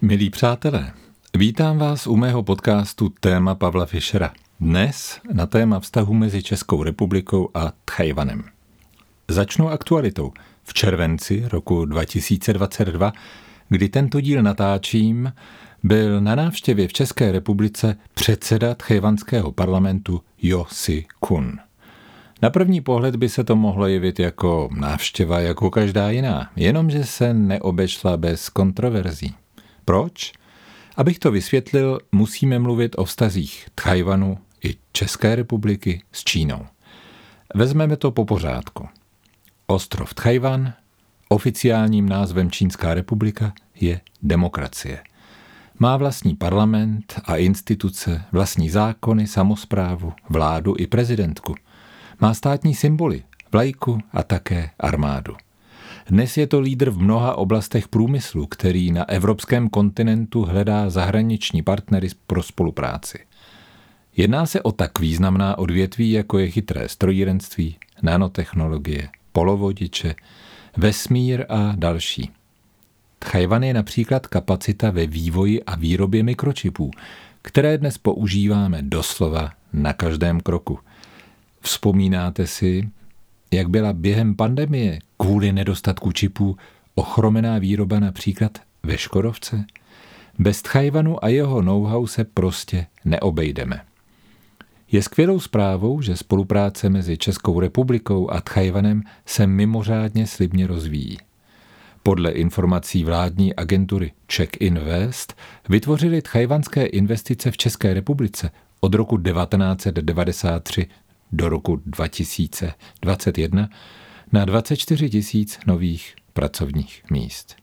Milí přátelé, vítám vás u mého podcastu Téma Pavla Fischera. Dnes na téma vztahu mezi Českou republikou a Tchajvanem. Začnu aktualitou. V červenci roku 2022, kdy tento díl natáčím, byl na návštěvě v České republice předseda tchajvanského parlamentu Jo Si Kun. Na první pohled by se to mohlo jevit jako návštěva jako každá jiná, jenomže se neobešla bez kontroverzí. Proč? Abych to vysvětlil, musíme mluvit o vztazích Tchajvanu i České republiky s Čínou. Vezmeme to po pořádku. Ostrov Tchajvan, oficiálním názvem Čínská republika, je demokracie. Má vlastní parlament a instituce, vlastní zákony, samozprávu, vládu i prezidentku. Má státní symboly, vlajku a také armádu. Dnes je to lídr v mnoha oblastech průmyslu, který na evropském kontinentu hledá zahraniční partnery pro spolupráci. Jedná se o tak významná odvětví, jako je chytré strojírenství, nanotechnologie, polovodiče, vesmír a další. Tchajvan je například kapacita ve vývoji a výrobě mikročipů, které dnes používáme doslova na každém kroku. Vzpomínáte si, jak byla během pandemie kvůli nedostatku čipů ochromená výroba například ve Škodovce? Bez Tchajvanu a jeho know-how se prostě neobejdeme. Je skvělou zprávou, že spolupráce mezi Českou republikou a Tchajvanem se mimořádně slibně rozvíjí. Podle informací vládní agentury Czech Invest vytvořili tchajvanské investice v České republice od roku 1993 do roku 2021 na 24 tisíc nových pracovních míst.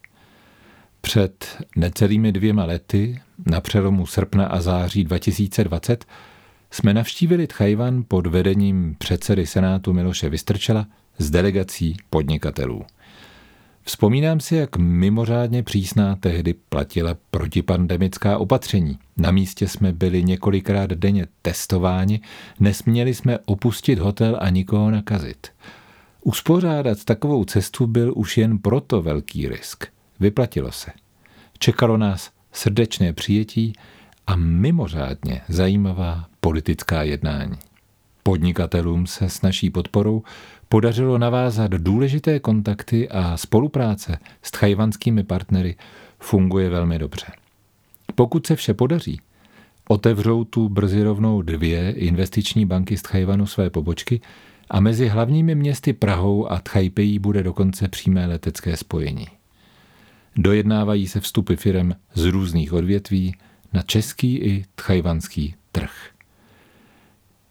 Před necelými dvěma lety, na přelomu srpna a září 2020, jsme navštívili Tchajvan pod vedením předsedy Senátu Miloše Vystrčela s delegací podnikatelů. Vzpomínám si, jak mimořádně přísná tehdy platila protipandemická opatření. Na místě jsme byli několikrát denně testováni, nesměli jsme opustit hotel a nikoho nakazit. Uspořádat takovou cestu byl už jen proto velký risk. Vyplatilo se. Čekalo nás srdečné přijetí a mimořádně zajímavá politická jednání. Podnikatelům se s naší podporou podařilo navázat důležité kontakty a spolupráce s tchajvanskými partnery funguje velmi dobře. Pokud se vše podaří, otevřou tu brzy rovnou dvě investiční banky z Tchajvanu své pobočky a mezi hlavními městy Prahou a Tchajpejí bude dokonce přímé letecké spojení. Dojednávají se vstupy firem z různých odvětví na český i tchajvanský trh.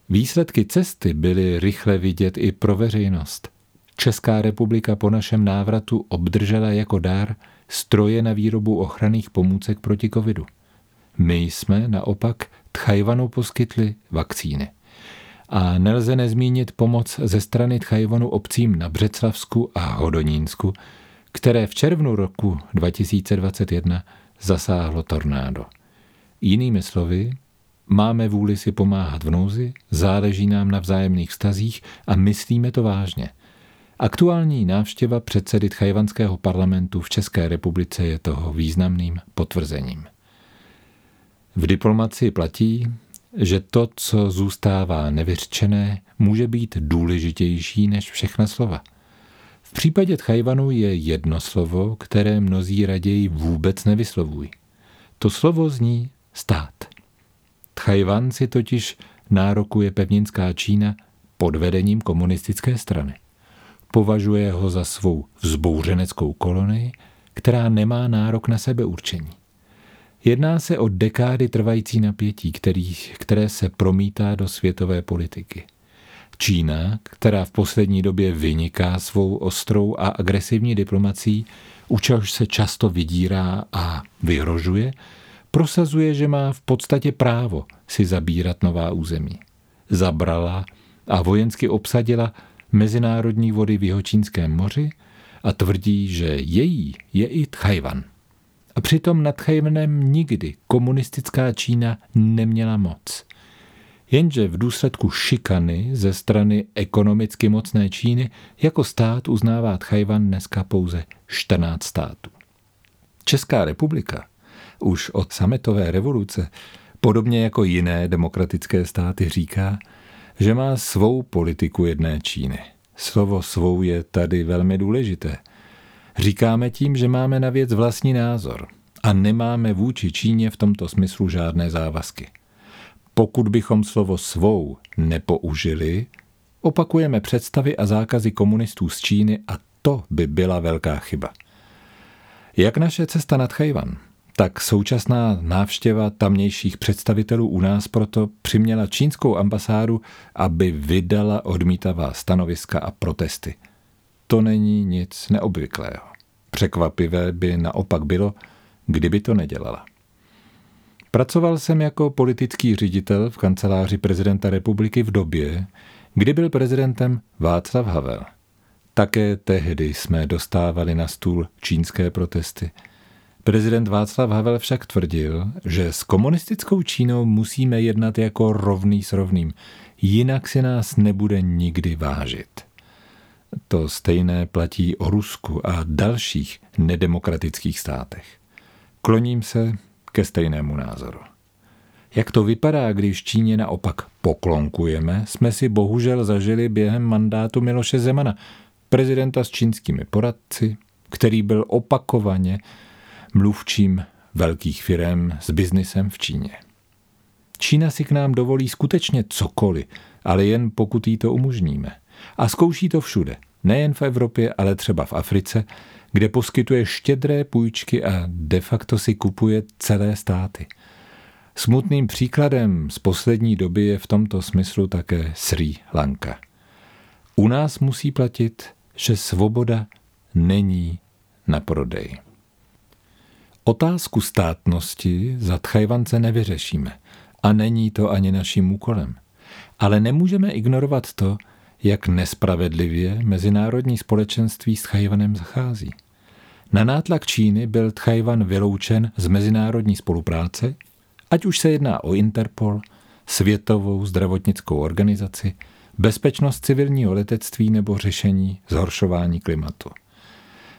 Výsledky cesty byly rychle vidět i pro veřejnost. Česká republika po našem návratu obdržela jako dár stroje na výrobu ochranných pomůcek proti covidu. My jsme naopak Tchajvanu poskytli vakcíny. A nelze nezmínit pomoc ze strany Tchajvanu obcím na Břeclavsku a Hodonínsku, které v červnu roku 2021 zasáhlo tornádo. Jinými slovy, Máme vůli si pomáhat v nouzi, záleží nám na vzájemných vztazích a myslíme to vážně. Aktuální návštěva předsedy Tchajvanského parlamentu v České republice je toho významným potvrzením. V diplomaci platí, že to, co zůstává nevyřčené, může být důležitější než všechna slova. V případě Tchajvanu je jedno slovo, které mnozí raději vůbec nevyslovují. To slovo zní stát. Tchajvan si totiž nárokuje pevninská Čína pod vedením komunistické strany. Považuje ho za svou vzbouřeneckou kolonii, která nemá nárok na sebeurčení. Jedná se o dekády trvající napětí, který, které se promítá do světové politiky. Čína, která v poslední době vyniká svou ostrou a agresivní diplomací, čehož se často vydírá a vyhrožuje, prosazuje, že má v podstatě právo si zabírat nová území. Zabrala a vojensky obsadila mezinárodní vody v Jihočínském moři a tvrdí, že její je i Tchajvan. A přitom nad Tchajvanem nikdy komunistická Čína neměla moc. Jenže v důsledku šikany ze strany ekonomicky mocné Číny jako stát uznává Tchajvan dneska pouze 14 států. Česká republika už od sametové revoluce, podobně jako jiné demokratické státy říká, že má svou politiku jedné Číny. Slovo svou je tady velmi důležité. Říkáme tím, že máme na věc vlastní názor a nemáme vůči Číně v tomto smyslu žádné závazky. Pokud bychom slovo svou nepoužili, opakujeme představy a zákazy komunistů z Číny a to by byla velká chyba. Jak naše cesta nad Chajvan, tak současná návštěva tamnějších představitelů u nás proto přiměla čínskou ambasádu, aby vydala odmítavá stanoviska a protesty. To není nic neobvyklého. Překvapivé by naopak bylo, kdyby to nedělala. Pracoval jsem jako politický ředitel v kanceláři prezidenta republiky v době, kdy byl prezidentem Václav Havel. Také tehdy jsme dostávali na stůl čínské protesty. Prezident Václav Havel však tvrdil, že s komunistickou Čínou musíme jednat jako rovný s rovným, jinak si nás nebude nikdy vážit. To stejné platí o Rusku a dalších nedemokratických státech. Kloním se ke stejnému názoru. Jak to vypadá, když Číně naopak poklonkujeme, jsme si bohužel zažili během mandátu Miloše Zemana, prezidenta s čínskými poradci, který byl opakovaně mluvčím velkých firm s biznisem v Číně. Čína si k nám dovolí skutečně cokoliv, ale jen pokud jí to umožníme. A zkouší to všude, nejen v Evropě, ale třeba v Africe, kde poskytuje štědré půjčky a de facto si kupuje celé státy. Smutným příkladem z poslední doby je v tomto smyslu také Sri Lanka. U nás musí platit, že svoboda není na prodej. Otázku státnosti za Tchajvance nevyřešíme a není to ani naším úkolem. Ale nemůžeme ignorovat to, jak nespravedlivě mezinárodní společenství s Tchajvanem zachází. Na nátlak Číny byl Tchajvan vyloučen z mezinárodní spolupráce, ať už se jedná o Interpol, Světovou zdravotnickou organizaci, bezpečnost civilního letectví nebo řešení zhoršování klimatu.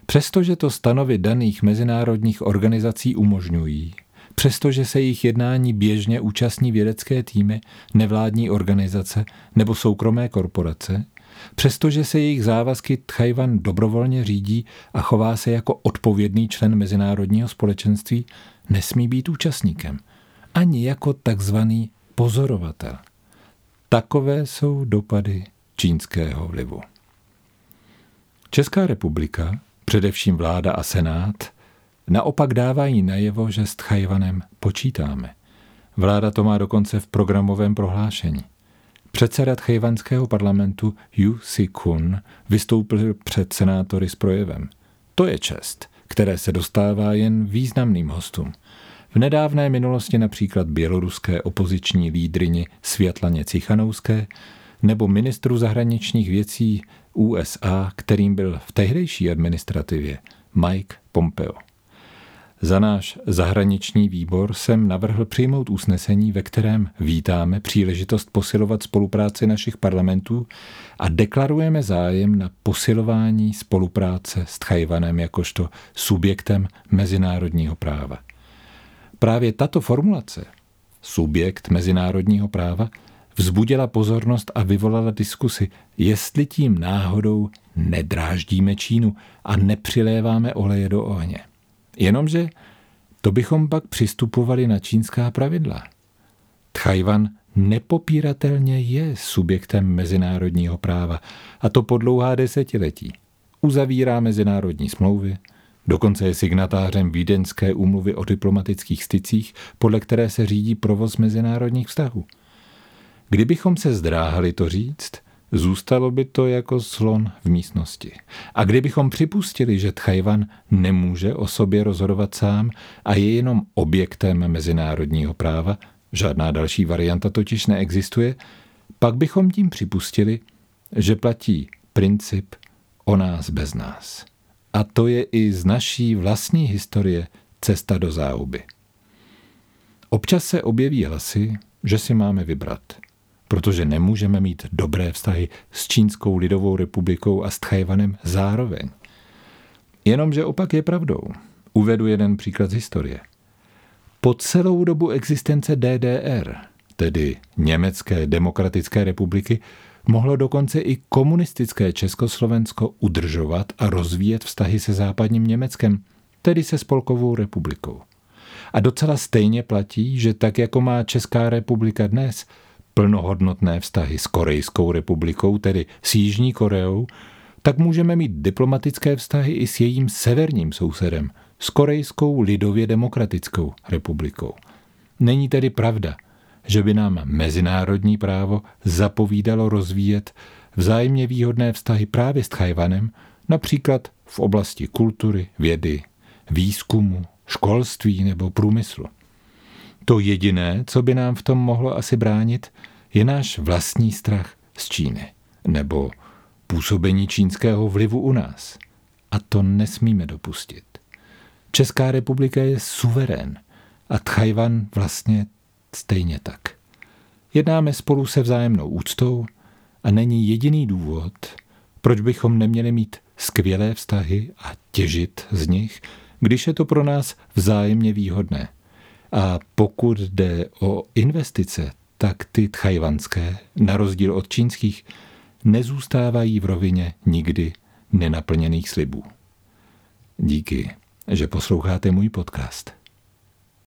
Přestože to stanovy daných mezinárodních organizací umožňují, přestože se jejich jednání běžně účastní vědecké týmy, nevládní organizace nebo soukromé korporace, přestože se jejich závazky Tchajvan dobrovolně řídí a chová se jako odpovědný člen mezinárodního společenství, nesmí být účastníkem, ani jako takzvaný pozorovatel. Takové jsou dopady čínského vlivu. Česká republika především vláda a senát, naopak dávají najevo, že s Tchajvanem počítáme. Vláda to má dokonce v programovém prohlášení. Předseda tchajvanského parlamentu Yu Si-kun vystoupil před senátory s projevem. To je čest, které se dostává jen významným hostům. V nedávné minulosti například běloruské opoziční lídrini Světlaně Cichanouské nebo ministru zahraničních věcí USA, kterým byl v tehdejší administrativě Mike Pompeo. Za náš zahraniční výbor jsem navrhl přijmout usnesení, ve kterém vítáme příležitost posilovat spolupráci našich parlamentů a deklarujeme zájem na posilování spolupráce s Tchajvanem jakožto subjektem mezinárodního práva. Právě tato formulace, subjekt mezinárodního práva, vzbudila pozornost a vyvolala diskusi, jestli tím náhodou nedráždíme Čínu a nepřiléváme oleje do ohně. Jenomže to bychom pak přistupovali na čínská pravidla. Tchajvan nepopíratelně je subjektem mezinárodního práva, a to po dlouhá desetiletí. Uzavírá mezinárodní smlouvy, dokonce je signatářem Vídeňské úmluvy o diplomatických stycích, podle které se řídí provoz mezinárodních vztahů. Kdybychom se zdráhali to říct, zůstalo by to jako slon v místnosti. A kdybychom připustili, že Tchajvan nemůže o sobě rozhodovat sám a je jenom objektem mezinárodního práva, žádná další varianta totiž neexistuje, pak bychom tím připustili, že platí princip o nás bez nás. A to je i z naší vlastní historie cesta do záhuby. Občas se objeví hlasy, že si máme vybrat – protože nemůžeme mít dobré vztahy s Čínskou lidovou republikou a s Tchajvanem zároveň. Jenomže opak je pravdou. Uvedu jeden příklad z historie. Po celou dobu existence DDR, tedy Německé demokratické republiky, mohlo dokonce i komunistické Československo udržovat a rozvíjet vztahy se západním Německem, tedy se Spolkovou republikou. A docela stejně platí, že tak jako má Česká republika dnes plnohodnotné vztahy s Korejskou republikou, tedy s Jižní Koreou, tak můžeme mít diplomatické vztahy i s jejím severním sousedem, s Korejskou lidově demokratickou republikou. Není tedy pravda, že by nám mezinárodní právo zapovídalo rozvíjet vzájemně výhodné vztahy právě s Tchajvanem, například v oblasti kultury, vědy, výzkumu, školství nebo průmyslu. To jediné, co by nám v tom mohlo asi bránit, je náš vlastní strach z Číny nebo působení čínského vlivu u nás. A to nesmíme dopustit. Česká republika je suverén a Tchajvan vlastně stejně tak. Jednáme spolu se vzájemnou úctou a není jediný důvod, proč bychom neměli mít skvělé vztahy a těžit z nich, když je to pro nás vzájemně výhodné. A pokud jde o investice, tak ty tchajvanské, na rozdíl od čínských, nezůstávají v rovině nikdy nenaplněných slibů. Díky, že posloucháte můj podcast.